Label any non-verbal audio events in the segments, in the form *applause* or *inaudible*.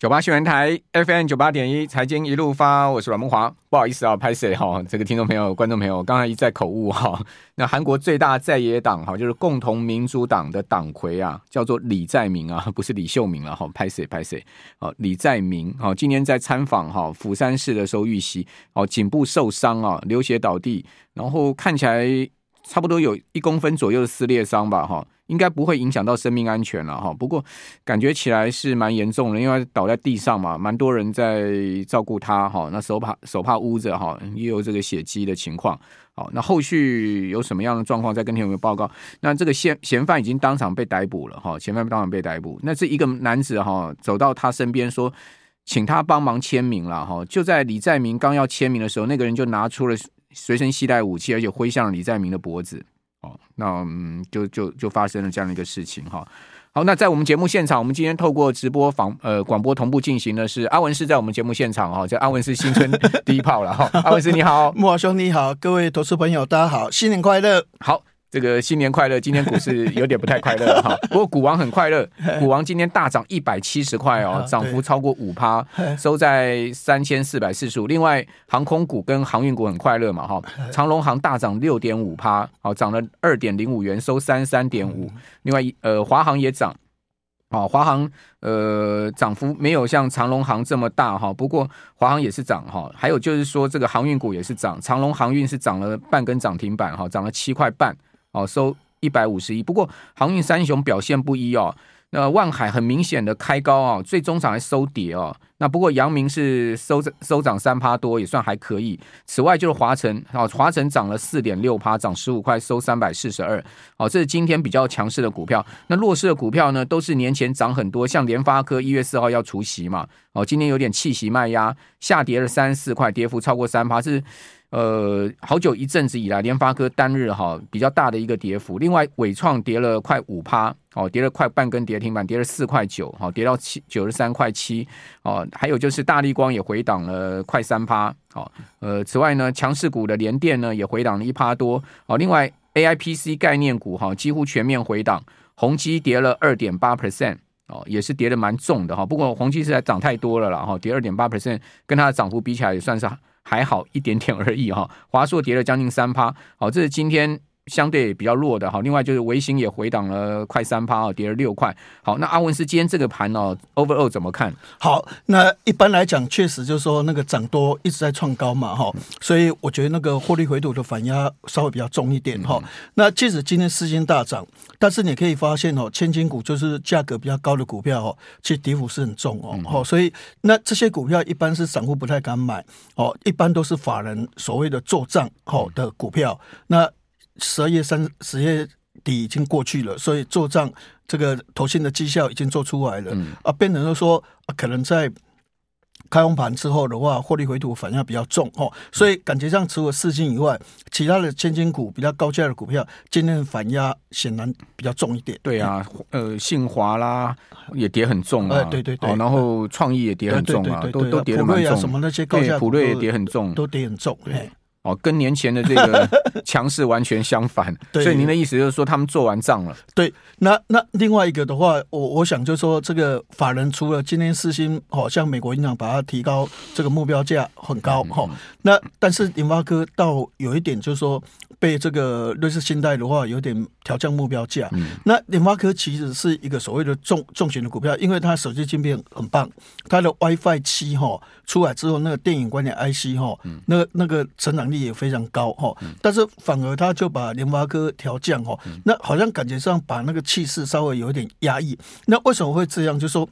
九八新闻台 FM 九八点一，财经一路发，我是阮慕驊。不好意思啊，拍谁哈，这个听众朋友、观众朋友，刚才一再口误哈。*laughs* 那韩国最大在野党哈，就是共同民主党的党魁啊，叫做李在明啊，*laughs* 不是李秀明了哈。拍谁拍谁，哦，李在明哦，今天在参访哈釜山市的时候遇袭，哦，颈部受伤啊，流血倒地，然后看起来差不多有一公分左右的撕裂伤吧哈。应该不会影响到生命安全了哈，不过感觉起来是蛮严重的，因为倒在地上嘛，蛮多人在照顾他哈，那手帕手帕捂着哈，也有这个血迹的情况。好，那后续有什么样的状况，再跟听友们报告。那这个嫌嫌犯已经当场被逮捕了哈，嫌犯当场被逮捕。那这一个男子哈走到他身边说，请他帮忙签名了哈。就在李在明刚要签名的时候，那个人就拿出了随身携带武器，而且挥向了李在明的脖子。哦，那嗯，就就就发生了这样的一个事情哈。好，那在我们节目现场，我们今天透过直播访呃广播同步进行的是阿文是在我们节目现场哈，这阿文是新春 *laughs* 第一炮了哈。阿文是你好，慕驊兄你好，各位投资朋友大家好，新年快乐，好。这个新年快乐！今天股市有点不太快乐哈，*laughs* 不过股王很快乐，股王今天大涨一百七十块哦，涨幅超过五趴，收在三千四百四十五。另外，航空股跟航运股很快乐嘛哈，长龙航大涨六点五趴，好涨了二点零五元，收三三点五。另外，呃，华航也涨，哦，华航呃涨幅没有像长隆航这么大哈，不过华航也是涨哈。还有就是说，这个航运股也是涨，长隆航运是涨了半根涨停板哈，涨了七块半。哦，收一百五十一。不过航运三雄表现不一哦。那万海很明显的开高啊，最终场还收跌哦。那不过阳明是收收涨三趴多，也算还可以。此外就是华城啊，华城涨了四点六趴，涨十五块，收三百四十二。哦，这是今天比较强势的股票。那弱势的股票呢，都是年前涨很多，像联发科一月四号要除息嘛。哦，今天有点弃息卖压，下跌了三四块，跌幅超过三趴是。呃，好久一阵子以来，联发科单日哈比较大的一个跌幅。另外，纬创跌了快五趴，哦，跌了快半根跌停板，跌了四块九，好，跌到七九十三块七，哦，还有就是大立光也回档了快三趴，好，呃，此外呢，强势股的联电呢也回档了一趴多，哦，另外 AIPC 概念股哈几乎全面回档，宏基跌了二点八 percent，哦，也是跌的蛮重的哈，不过宏基实在涨太多了啦，哈，跌二点八 percent，跟它的涨幅比起来也算是。还好一点点而已哈，华硕跌了将近三趴，好，这是今天。相对比较弱的哈，另外就是微星也回档了快三趴啊，跌了六块。好，那阿文斯今天这个盘哦，overall 怎么看？好，那一般来讲，确实就是说那个涨多一直在创高嘛哈，所以我觉得那个获利回吐的反压稍微比较重一点哈。那即使今天四金大涨，但是你可以发现哦，千金股就是价格比较高的股票哦，其实跌幅是很重哦。哦，所以那这些股票一般是散户不太敢买哦，一般都是法人所谓的做账好的股票那。十二月三十月底已经过去了，所以做账这个投信的绩效已经做出来了，嗯、啊，变成说啊，可能在开红盘之后的话，获利回吐反应比较重哦，所以感觉上除了四金以外，其他的千金股比较高价的股票，今天反压显然比较重一点。对啊，呃，信华啦也跌很重啊，对对对，哦、然后创意也跌很重啊，都都跌很重，什么那些高价普瑞也跌很重，都跌很重，对。哦，跟年前的这个 *laughs* 强势完全相反，所以您的意思就是说他们做完账了？对，那那另外一个的话，我我想就是说，这个法人除了今天四星，好像美国银行把它提高这个目标价很高哈，那但是联发科倒有一点就是说。被这个瑞士信贷的话有点调降目标价，嗯、那联发科其实是一个所谓的重重型的股票，因为它手机晶片很棒，它的 WiFi 七哈出来之后，那个电影观点 IC 哈，那那个成长力也非常高哈，但是反而它就把联发科调降哈，那好像感觉上把那个气势稍微有点压抑，那为什么会这样？就是说。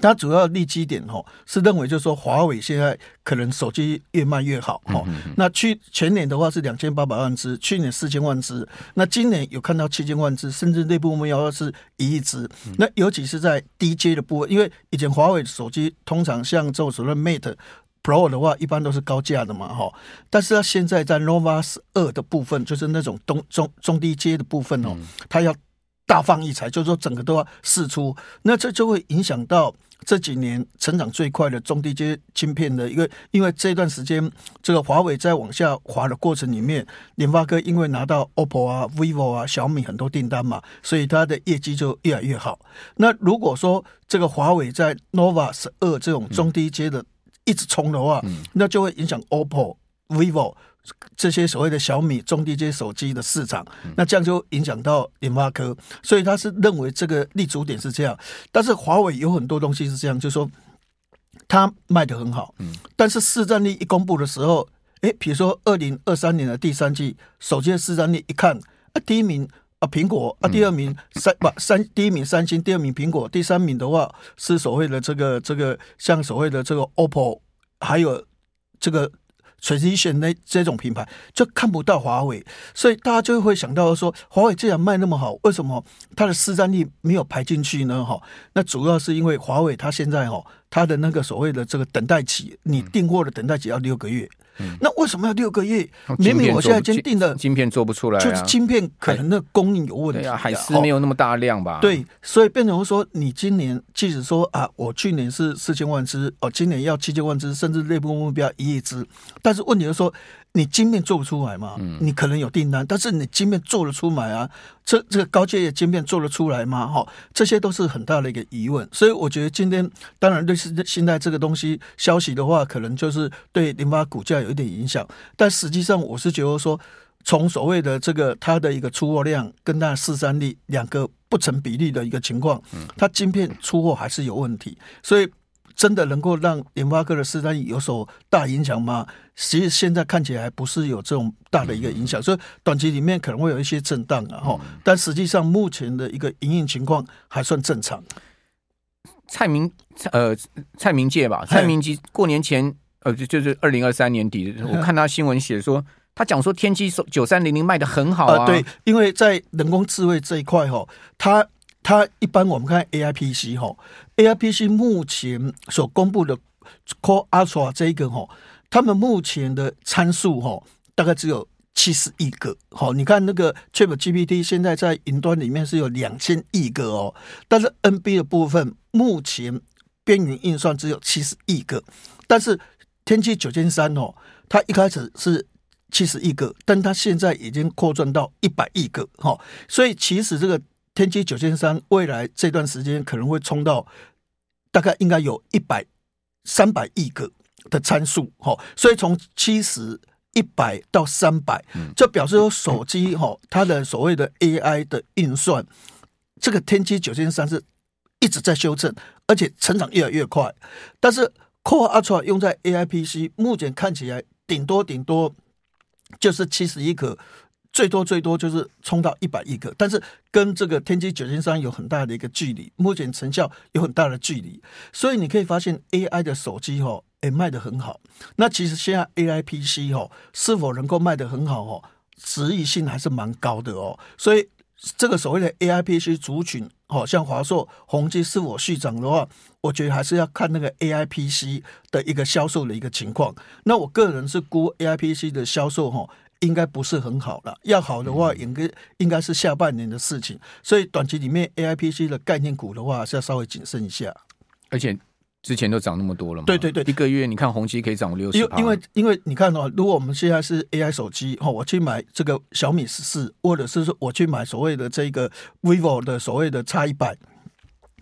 它主要立基点哈是认为就是说华为现在可能手机越卖越好哈。那去前年的话是两千八百万只，去年四千万只，那今年有看到七千万只，甚至内部目标是一亿只。那尤其是在低阶的部分，因为以前华为的手机通常像这种所谓 Mate Pro 的话，一般都是高价的嘛哈。但是它现在在 Nova 十二的部分，就是那种中中中低阶的部分哦，它要。大放异彩，就是说整个都要试出，那这就会影响到这几年成长最快的中低阶晶片的一个，因为这段时间这个华为在往下滑的过程里面，联发科因为拿到 OPPO 啊、vivo 啊、小米很多订单嘛，所以它的业绩就越来越好。那如果说这个华为在 Nova 十二这种中低阶的一直冲的话，那就会影响 OPPO、vivo。这些所谓的小米中低阶手机的市场，那这样就影响到联发科，所以他是认为这个立足点是这样。但是华为有很多东西是这样，就是说它卖的很好，但是市占率一公布的时候，诶，比如说二零二三年的第三季手机的市占率一看啊，第一名啊苹果啊，第二名三不三，第一名三星，第二名苹果，第三名的话是所谓的这个这个像所谓的这个 OPPO，还有这个。Transition 那这种品牌就看不到华为，所以大家就会想到说，华为既然卖那么好，为什么它的市占率没有排进去呢？哈，那主要是因为华为它现在哈，它的那个所谓的这个等待期，你订货的等待期要六个月。那为什么要六个月？明明我现在已经定的晶片做不出来，就是晶片可能的供应有问题啊。海思没有那么大量吧？对，所以变成说，你今年即使说啊，我去年是四千万只，哦，今年要七千万只，甚至内部目标一亿只，但是问题是说。你晶片做不出来吗？你可能有订单，但是你晶片做得出来啊？这这个高阶的晶片做得出来吗？哈，这些都是很大的一个疑问。所以我觉得今天，当然对现现在这个东西消息的话，可能就是对联发股价有一点影响。但实际上，我是觉得说，从所谓的这个它的一个出货量跟它的市占率两个不成比例的一个情况，它晶片出货还是有问题。所以。真的能够让联发科的市占有所大影响吗？其实现在看起来还不是有这种大的一个影响，所以短期里面可能会有一些震荡啊。哈，但实际上目前的一个营运情况还算正常。蔡明呃，蔡明介吧，蔡明基过年前呃，就就是二零二三年底，我看他新闻写说，他讲说天玑九三零零卖的很好啊。对，因为在人工智慧这一块哈，他。它它一般我们看 A I P C 哈，A I P C 目前所公布的 Core Ultra 这一个哈，他们目前的参数哈，大概只有七十亿个。好，你看那个 Chat GPT 现在在云端里面是有两千亿个哦，但是 N B 的部分目前边缘运算只有七十亿个，但是天玑九千三哦，它一开始是七十亿个，但它现在已经扩张到一百亿个哈，所以其实这个。天玑九千三，未来这段时间可能会冲到大概应该有一百三百亿个的参数，哈，所以从七十一百到三百，就表示说手机哈，它的所谓的 AI 的运算，这个天玑九千三是一直在修正，而且成长越来越快。但是 Core Ultra 用在 AI PC，目前看起来顶多顶多就是七十一个。最多最多就是冲到一百亿个，但是跟这个天玑九千三有很大的一个距离，目前成效有很大的距离，所以你可以发现 AI 的手机哈，哎卖得很好。那其实现在 AI PC 哈是否能够卖得很好哦，质疑性还是蛮高的哦。所以这个所谓的 AI PC 族群，好像华硕、宏碁是否续涨的话，我觉得还是要看那个 AI PC 的一个销售的一个情况。那我个人是估 AI PC 的销售哈。应该不是很好了，要好的话，应该应该是下半年的事情。所以短期里面 AIPC 的概念股的话，是要稍微谨慎一下。而且之前都涨那么多了嘛，对对对，一个月你看红旗可以涨六十。因因为因为你看哦，如果我们现在是 AI 手机哦，我去买这个小米十四，或者是说我去买所谓的这个 vivo 的所谓的 X 一百。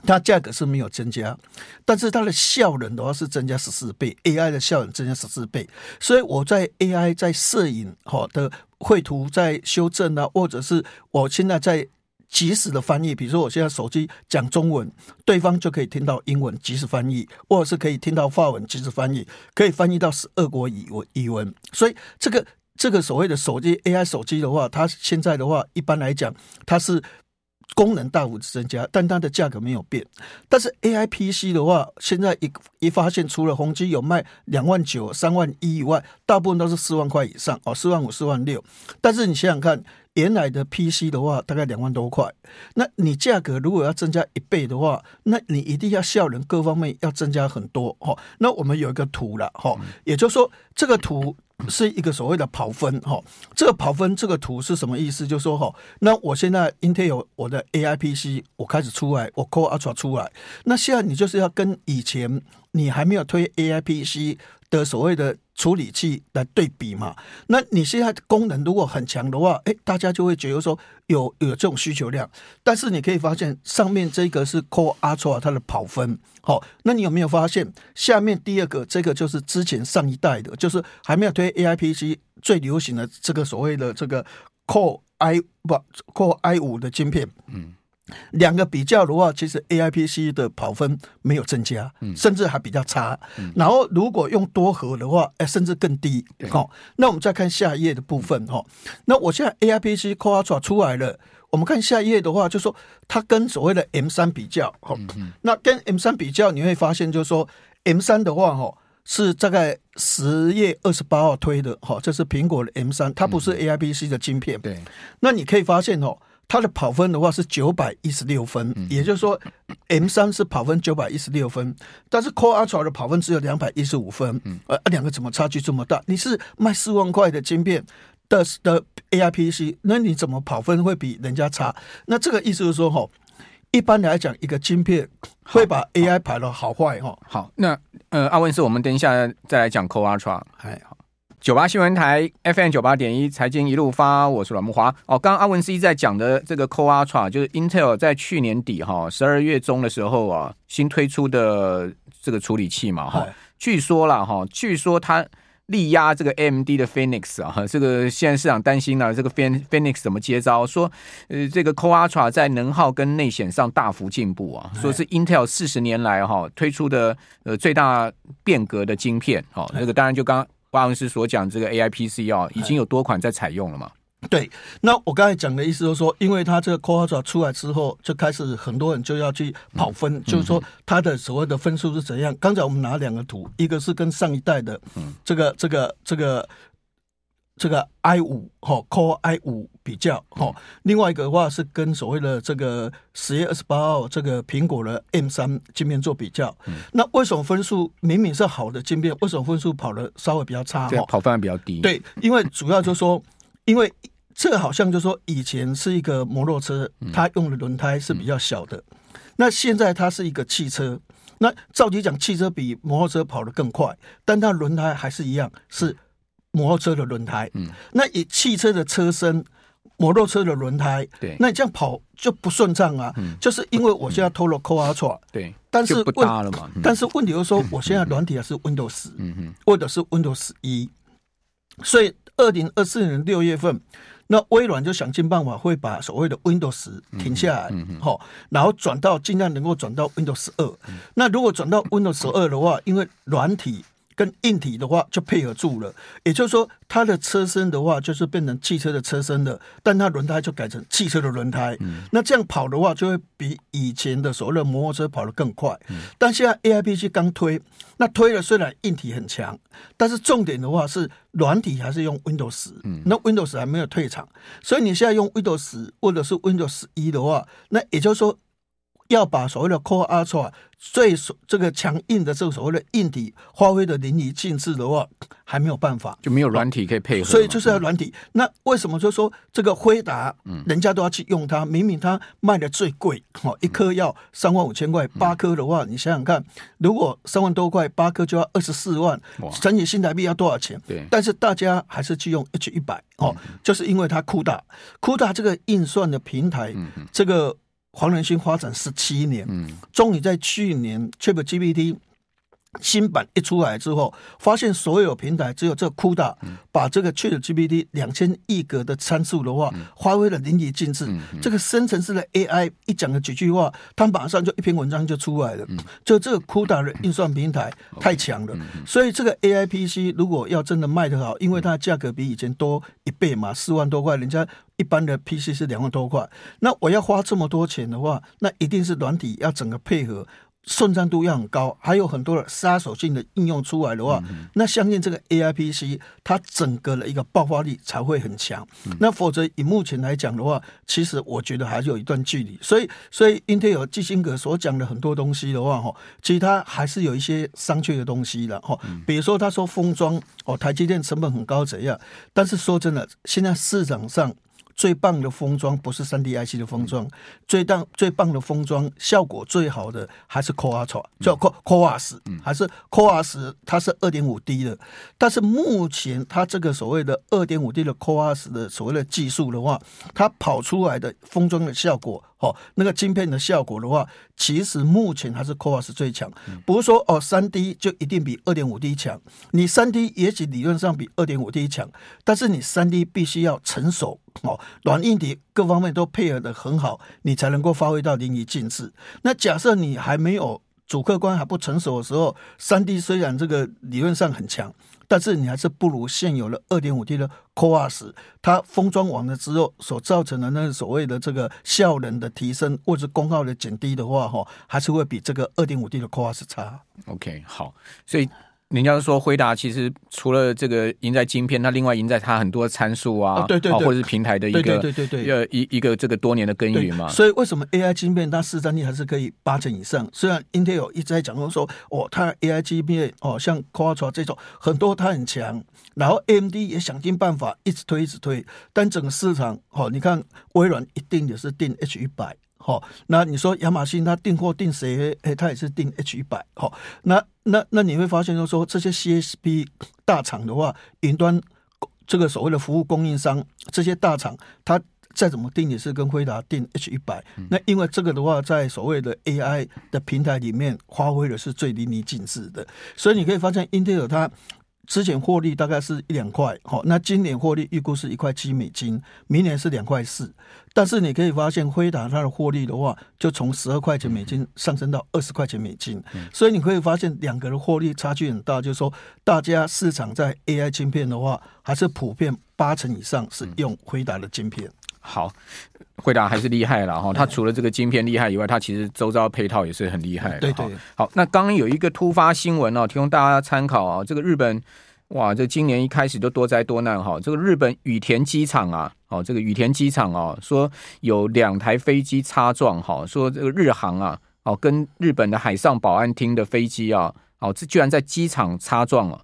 它价格是没有增加，但是它的效能的话是增加十四倍，AI 的效能增加十四倍，所以我在 AI 在摄影好的绘图在修正啊，或者是我现在在即时的翻译，比如说我现在手机讲中文，对方就可以听到英文即时翻译，或者是可以听到法文即时翻译，可以翻译到十二国语文语文，所以这个这个所谓的手机 AI 手机的话，它现在的话一般来讲它是。功能大幅增加，但它的价格没有变。但是 A I P C 的话，现在一一发现，除了宏基有卖两万九、三万一以外，大部分都是四万块以上哦，四万五、四万六。但是你想想看，原来的 P C 的话，大概两万多块，那你价格如果要增加一倍的话，那你一定要效能各方面要增加很多哦。那我们有一个图了哈，也就是说这个图。是一个所谓的跑分哈，这个跑分这个图是什么意思？就说哈，那我现在 Intel 我的 AI PC 我开始出来，我 Core Ultra 出来，那现在你就是要跟以前你还没有推 AI PC 的所谓的处理器来对比嘛？那你现在功能如果很强的话，哎，大家就会觉得说有有这种需求量。但是你可以发现上面这个是 Core Ultra 它的跑分，好，那你有没有发现下面第二个这个就是之前上一代的，就是还没有推 AI PC 最流行的这个所谓的这个 Core i 不 Core i 五的晶片，嗯。两个比较的话，其实 A I P C 的跑分没有增加，甚至还比较差。然后如果用多核的话，哎，甚至更低。好，那我们再看下一页的部分哈。那我现在 A I P C Core Ultra 出来了，我们看下一页的话，就说它跟所谓的 M 三比较。好，那跟 M 三比较，你会发现就是说 M 三的话，哈，是大概十月二十八号推的。哈，这是苹果的 M 三，它不是 A I P C 的晶片。对，那你可以发现哦。它的跑分的话是九百一十六分，也就是说，M 三是跑分九百一十六分，但是 Core Ultra 的跑分只有两百一十五分，呃，两个怎么差距这么大？你是卖四万块的晶片的的 AI PC，那你怎么跑分会比人家差？那这个意思就是说，哈，一般来讲，一个晶片会把 AI 排到好坏，哈。好，那呃，阿文是，我们等一下再来讲 Core Ultra，哎，好。九八新闻台 FM 九八点一财经一路发，我是阮木华。哦，刚刚阿文斯一在讲的这个 Core Ultra，就是 Intel 在去年底哈十二月中的时候啊，新推出的这个处理器嘛哈，据说啦哈，据说它力压这个 AMD 的 Phoenix 啊，这个现在市场担心呢，这个 Phoenix 怎么接招？说呃，这个 Core Ultra 在能耗跟内显上大幅进步啊，说是 Intel 四十年来哈推出的呃最大变革的晶片。好，那个当然就刚。巴文斯所讲这个 A I P C 啊，已经有多款在采用了嘛？对，那我刚才讲的意思就是说，因为它这个 Ultra 出来之后，就开始很多人就要去跑分，嗯、就是说它的所谓的分数是怎样？刚、嗯、才我们拿两个图，一个是跟上一代的这个、嗯、这个这个。这个 i 五哈 Core i 五比较哈，另外一个的话是跟所谓的这个十月二十八号这个苹果的 M 三晶片做比较。那为什么分数明明是好的晶片，为什么分数跑的稍微比较差？对，跑分还比较低。对，因为主要就是说，因为这个好像就是说以前是一个摩托车，它用的轮胎是比较小的，那现在它是一个汽车，那照理讲汽车比摩托车跑得更快，但它轮胎还是一样是。摩托车的轮胎，嗯，那以汽车的车身，摩托车的轮胎，对，那你这样跑就不顺畅啊，嗯，就是因为我现在偷了 Core Ultra，对，但是不搭了嘛，但是问题就是说，我现在软体还是 Windows 十，嗯嗯，或者是 Windows 十一，所以二零二四年六月份，那微软就想尽办法会把所谓的 Windows 十停下来，嗯好，然后转到尽量能够转到 Windows 十二，那如果转到 Windows 十二的话，因为软体。跟硬体的话就配合住了，也就是说，它的车身的话就是变成汽车的车身了，但它轮胎就改成汽车的轮胎。嗯、那这样跑的话，就会比以前的所谓的摩托车跑得更快。嗯、但现在 AIPG 刚推，那推了虽然硬体很强，但是重点的话是软体还是用 Windows 十、嗯，那 Windows 还没有退场，所以你现在用 Windows 十或者是 Windows 十一的话，那也就是说。要把所谓的 Core Ultra 最这个强硬的这个所谓的硬体发挥的淋漓尽致的话，还没有办法，就没有软体可以配合，所以就是要软体。嗯、那为什么就说这个辉达，人家都要去用它？明明它卖的最贵，哦，一颗要三万五千块，八颗的话，你想想看，如果三万多块，八颗就要二十四万，乘以新台币要多少钱？对。但是大家还是去用 H 一百哦，就是因为它 CUDA CUDA 这个运算的平台，这个。黄仁勋发展十七年，终于在去年 ChatGPT 新版一出来之后，发现所有平台只有这 CUDA 把这个 ChatGPT 两千亿格的参数的话，发挥了淋漓尽致。这个深层次的 AI 一讲了几句话，它马上就一篇文章就出来了。就这个 CUDA 的运算平台太强了，所以这个 AI PC 如果要真的卖得好，因为它的价格比以前多一倍嘛，四万多块，人家一般的 PC 是两万多块。那我要花这么多钱的话，那一定是软体要整个配合。顺畅度要很高，还有很多的杀手性的应用出来的话，嗯、那相信这个 AI PC 它整个的一个爆发力才会很强。嗯、那否则以目前来讲的话，其实我觉得还是有一段距离。所以，所以 Intel 基辛格所讲的很多东西的话，哈，其实它还是有一些商榷的东西的，哈。比如说他说封装哦，台积电成本很高怎样？但是说真的，现在市场上。最棒的封装不是三 D IC 的封装，最棒最棒的封装效果最好的还是 CoWoS，叫 Co Coas，还是 CoWoS，它是二点五 D 的。但是目前它这个所谓的二点五 D 的 Coas 的所谓的技术的话，它跑出来的封装的效果。哦，那个晶片的效果的话，其实目前还是 COOS 最强。不是说哦，三 D 就一定比二点五 D 强。你三 D 也许理论上比二点五 D 强，但是你三 D 必须要成熟哦，软硬体各方面都配合的很好，你才能够发挥到淋漓尽致。那假设你还没有主客观还不成熟的时候，三 D 虽然这个理论上很强。但是你还是不如现有的二点五 D 的 CoWoS，它封装完了之后所造成的那个所谓的这个效能的提升或者功耗的减低的话，哈，还是会比这个二点五 D 的 CoWoS 差。OK，好，所以。人家说辉达其实除了这个赢在晶片，它另外赢在它很多参数啊，对对对，或者是平台的一个对对对对对一一个这个多年的耕耘嘛。所以为什么 AI 晶片它市占率还是可以八成以上？虽然 Intel 一直在讲说哦，它 AI 晶片哦，像 Qualcomm 这种很多它很强，然后 AMD 也想尽办法一直推一直推，但整个市场哦，你看微软一定也是定 H 一百。好，那你说亚马逊它订货订谁？哎，它也是订 H 一百。好，那那那你会发现，就是说这些 CSP 大厂的话，云端这个所谓的服务供应商，这些大厂，它再怎么订也是跟辉达订 H 一百。那因为这个的话，在所谓的 AI 的平台里面，发挥的是最淋漓尽致的。所以你可以发现英特尔它。之前获利大概是一两块，好，那今年获利预估是一块七美金，明年是两块四。但是你可以发现，辉达它的获利的话，就从十二块钱美金上升到二十块钱美金，所以你可以发现两个的获利差距很大。就是说，大家市场在 AI 芯片的话，还是普遍八成以上是用辉达的芯片。好，辉达还是厉害了哈。它除了这个晶片厉害以外，它其实周遭配套也是很厉害。对对。好，那刚刚有一个突发新闻哦，提供大家参考啊。这个日本，哇，这今年一开始就多灾多难哈。这个日本羽田机场啊，哦，这个羽田机场哦，说有两台飞机擦撞哈，说这个日航啊，哦，跟日本的海上保安厅的飞机啊，哦，这居然在机场擦撞了。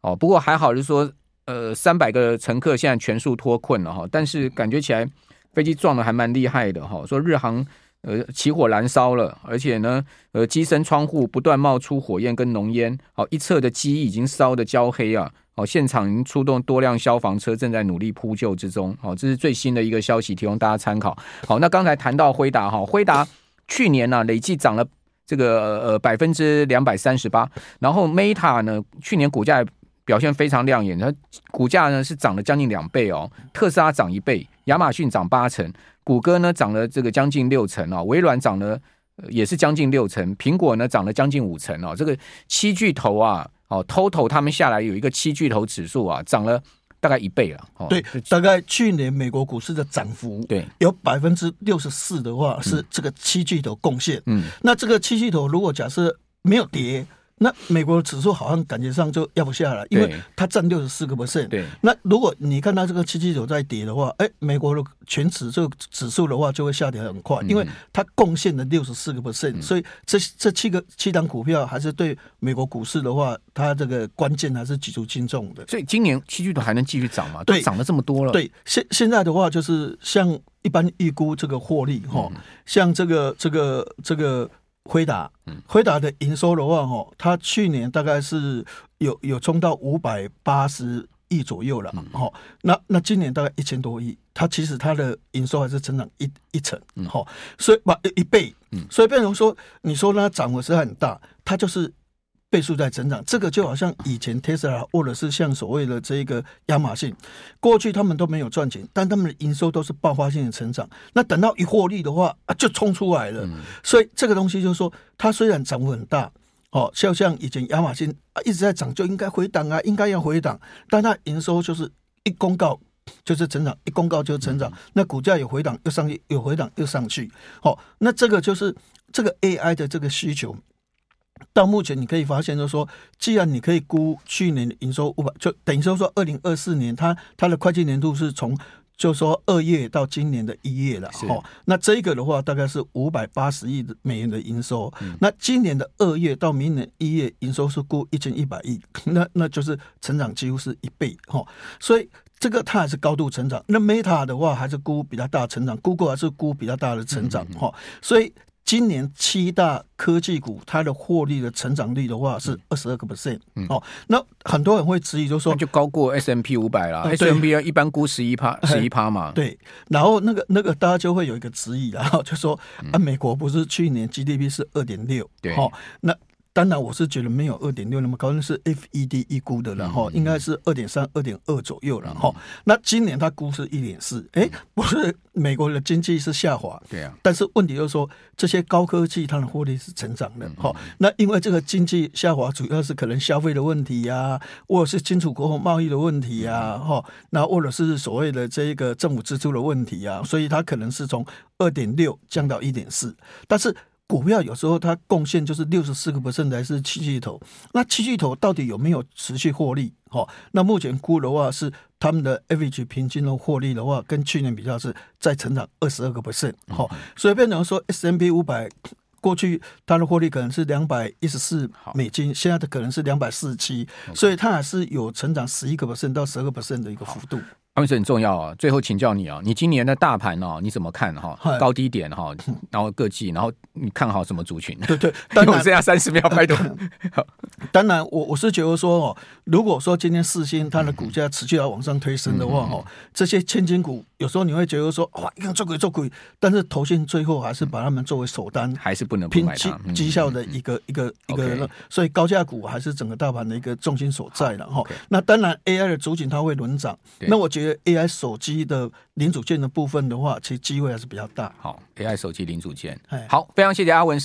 哦，不过还好，就是说，呃，三百个乘客现在全数脱困了哈，但是感觉起来。飞机撞的还蛮厉害的哈，说日航呃起火燃烧了，而且呢呃机身窗户不断冒出火焰跟浓烟，好一侧的机翼已经烧得焦黑啊，好现场已经出动多辆消防车正在努力扑救之中，好这是最新的一个消息，提供大家参考。好，那刚才谈到辉达哈，辉达去年呢、累计涨了这个呃百分之两百三十八，然后 Meta 呢去年股价。表现非常亮眼，它股价呢是涨了将近两倍哦。特斯拉涨一倍，亚马逊涨八成，谷歌呢涨了这个将近六成啊，微软涨了也是将近六成，苹果呢涨了将近五成哦。这个七巨头啊，哦，total 他们下来有一个七巨头指数啊，涨了大概一倍了。哦对，大概去年美国股市的涨幅，对，有百分之六十四的话是这个七巨头贡献。嗯，那这个七巨头如果假设没有跌。那美国的指数好像感觉上就压不下来，因为它占六十四个 percent。对，那如果你看它这个七七九在跌的话，哎，美国的全指这个指数的话就会下跌很快，因为它贡献了六十四个 percent，所以这这七个七档股票还是对美国股市的话，它这个关键还是举足轻重的。所以今年七巨头还能继续涨吗？对，涨了这么多了。对，现现在的话就是像一般预估这个获利哈，像这个这个这个。辉达，辉达的营收的话，哦，它去年大概是有有冲到五百八十亿左右了，哈，那那今年大概一千多亿，它其实它的营收还是成长一一成，哦，所以把一倍，嗯。所以变成说，你说它涨幅是很大，它就是倍数在增长。这个就好像以前 Tesla 或者是像所谓的这个亚马逊，过去他们都没有赚钱，但他们的营收都是爆发性的成长。那等到一获利的话啊，就冲出来了。所以这个东西就是说，它虽然涨幅很大，哦，就像以前亚马逊啊一直在涨，就应该回档啊，应该要回档，但它营收就是一公告。就是成长，一公告就成长，那股价有回档又上去，有回档又上去，好，那这个就是这个 AI 的这个需求。到目前你可以发现，就是说，既然你可以估去年的营收五百，就等于说说二零二四年它它的会计年度是从，就是说二月到今年的一月了，哦，那这个的话大概是五百八十亿美元的营收，那今年的二月到明年一月营收是估一千一百亿，那那就是成长几乎是一倍，哈，所以。这个它还是高度成长，那 Meta 的话还是估比较大的成长，Google 还是估比较大的成长哈、嗯嗯，所以今年七大科技股它的获利的成长率的话是二十二个 percent 哦，那很多人会质疑，就是说就高过 S M P 五百啦，S M P 一般估十一趴十一趴嘛，对，然后那个那个大家就会有一个质疑，然 *laughs* 后就说啊，美国不是去年 GDP 是二点六，对，哦，那。当然，我是觉得没有二点六那么高，那是 FED 预估的，然后应该是二点三、二点二左右，然后那今年它估是一点四，哎，不是美国的经济是下滑，对啊，但是问题就是说这些高科技它的获利是成长的，哈，那因为这个经济下滑主要是可能消费的问题呀，或者是进出口贸易的问题呀，哈，那或者是所谓的这一个政府支出的问题呀，所以它可能是从二点六降到一点四，但是。股票有时候它贡献就是六十四个 percent 还是七巨头，那七巨头到底有没有持续获利？哈，那目前估的话是他们的 average 平均的获利的话，跟去年比较是在成长二十二个 percent。哈，所以变成说 S M P 五百过去它的获利可能是两百一十四美金，现在的可能是两百四十七，所以它还是有成长十一个 percent 到十二个 percent 的一个幅度。阿明师很重要啊！最后请教你啊，你今年的大盘哦，你怎么看哈？高低点哈，*laughs* 然后各季，然后你看好什么族群？对对，当然 *laughs* 剩下三十秒拍图。*laughs* 当然，我我是觉得说哦，如果说今天四星它的股价持续要往上推升的话哦，这些千金股有时候你会觉得说哇，一看做鬼做鬼，但是投信最后还是把他们作为首单，还是不能拼绩绩效的一个一个一个，所以高价股还是整个大盘的一个重心所在了哈。那当然 AI 的主景它会轮涨，那我觉得。AI 手机的零组件的部分的话，其实机会还是比较大。好，AI 手机零组件，好，非常谢谢阿文师。